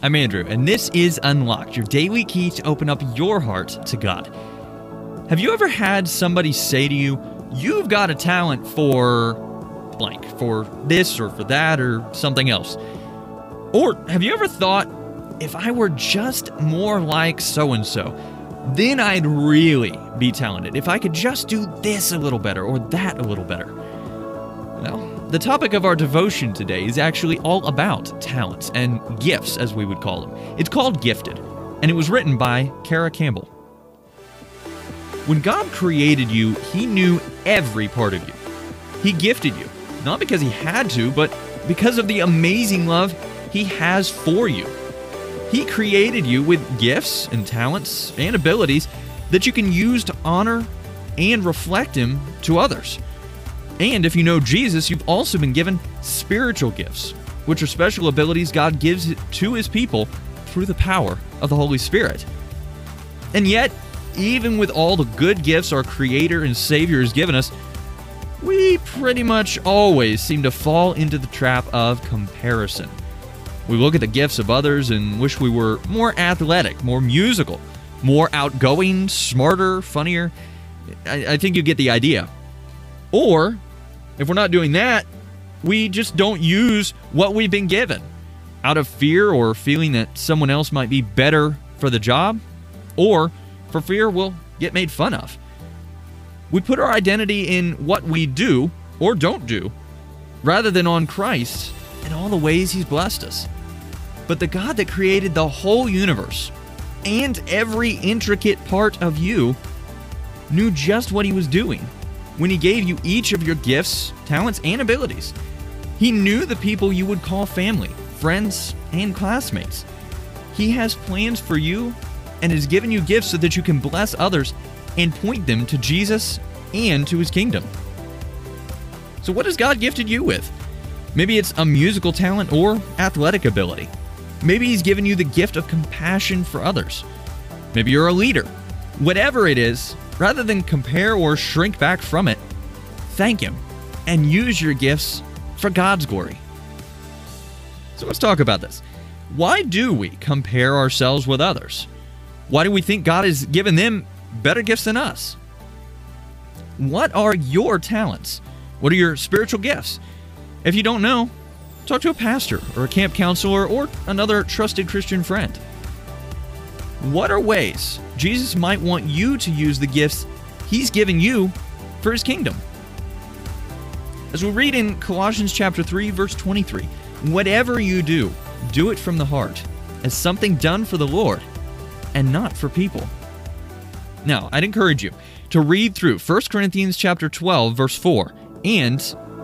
I'm Andrew, and this is Unlocked, your daily key to open up your heart to God. Have you ever had somebody say to you, You've got a talent for blank, for this or for that or something else? Or have you ever thought, If I were just more like so and so, then I'd really be talented. If I could just do this a little better or that a little better. Well, the topic of our devotion today is actually all about talents and gifts, as we would call them. It's called Gifted, and it was written by Kara Campbell. When God created you, He knew every part of you. He gifted you, not because He had to, but because of the amazing love He has for you. He created you with gifts and talents and abilities that you can use to honor and reflect Him to others. And if you know Jesus, you've also been given spiritual gifts, which are special abilities God gives to his people through the power of the Holy Spirit. And yet, even with all the good gifts our Creator and Savior has given us, we pretty much always seem to fall into the trap of comparison. We look at the gifts of others and wish we were more athletic, more musical, more outgoing, smarter, funnier. I, I think you get the idea. Or if we're not doing that, we just don't use what we've been given out of fear or feeling that someone else might be better for the job, or for fear we'll get made fun of. We put our identity in what we do or don't do, rather than on Christ and all the ways He's blessed us. But the God that created the whole universe and every intricate part of you knew just what He was doing when He gave you each of your gifts, talents, and abilities. He knew the people you would call family, friends, and classmates. He has plans for you and has given you gifts so that you can bless others and point them to Jesus and to His kingdom. So, what has God gifted you with? Maybe it's a musical talent or athletic ability. Maybe He's given you the gift of compassion for others. Maybe you're a leader. Whatever it is, rather than compare or shrink back from it, thank Him and use your gifts for God's glory. So let's talk about this. Why do we compare ourselves with others? Why do we think God has given them better gifts than us? What are your talents? What are your spiritual gifts? If you don't know, talk to a pastor or a camp counselor or another trusted Christian friend. What are ways Jesus might want you to use the gifts he's given you for his kingdom? As we read in Colossians chapter 3 verse 23, whatever you do, do it from the heart, as something done for the Lord and not for people. Now, I'd encourage you to read through 1 Corinthians chapter 12 verse 4 and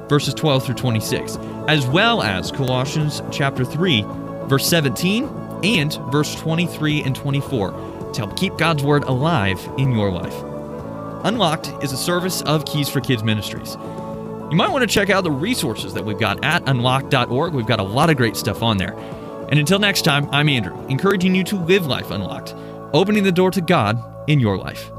verses 12 through 26, as well as Colossians chapter 3 verse 17 and verse 23 and 24 to help keep God's word alive in your life. Unlocked is a service of Keys for Kids Ministries. You might want to check out the resources that we've got at unlocked.org. We've got a lot of great stuff on there. And until next time, I'm Andrew, encouraging you to live life unlocked, opening the door to God in your life.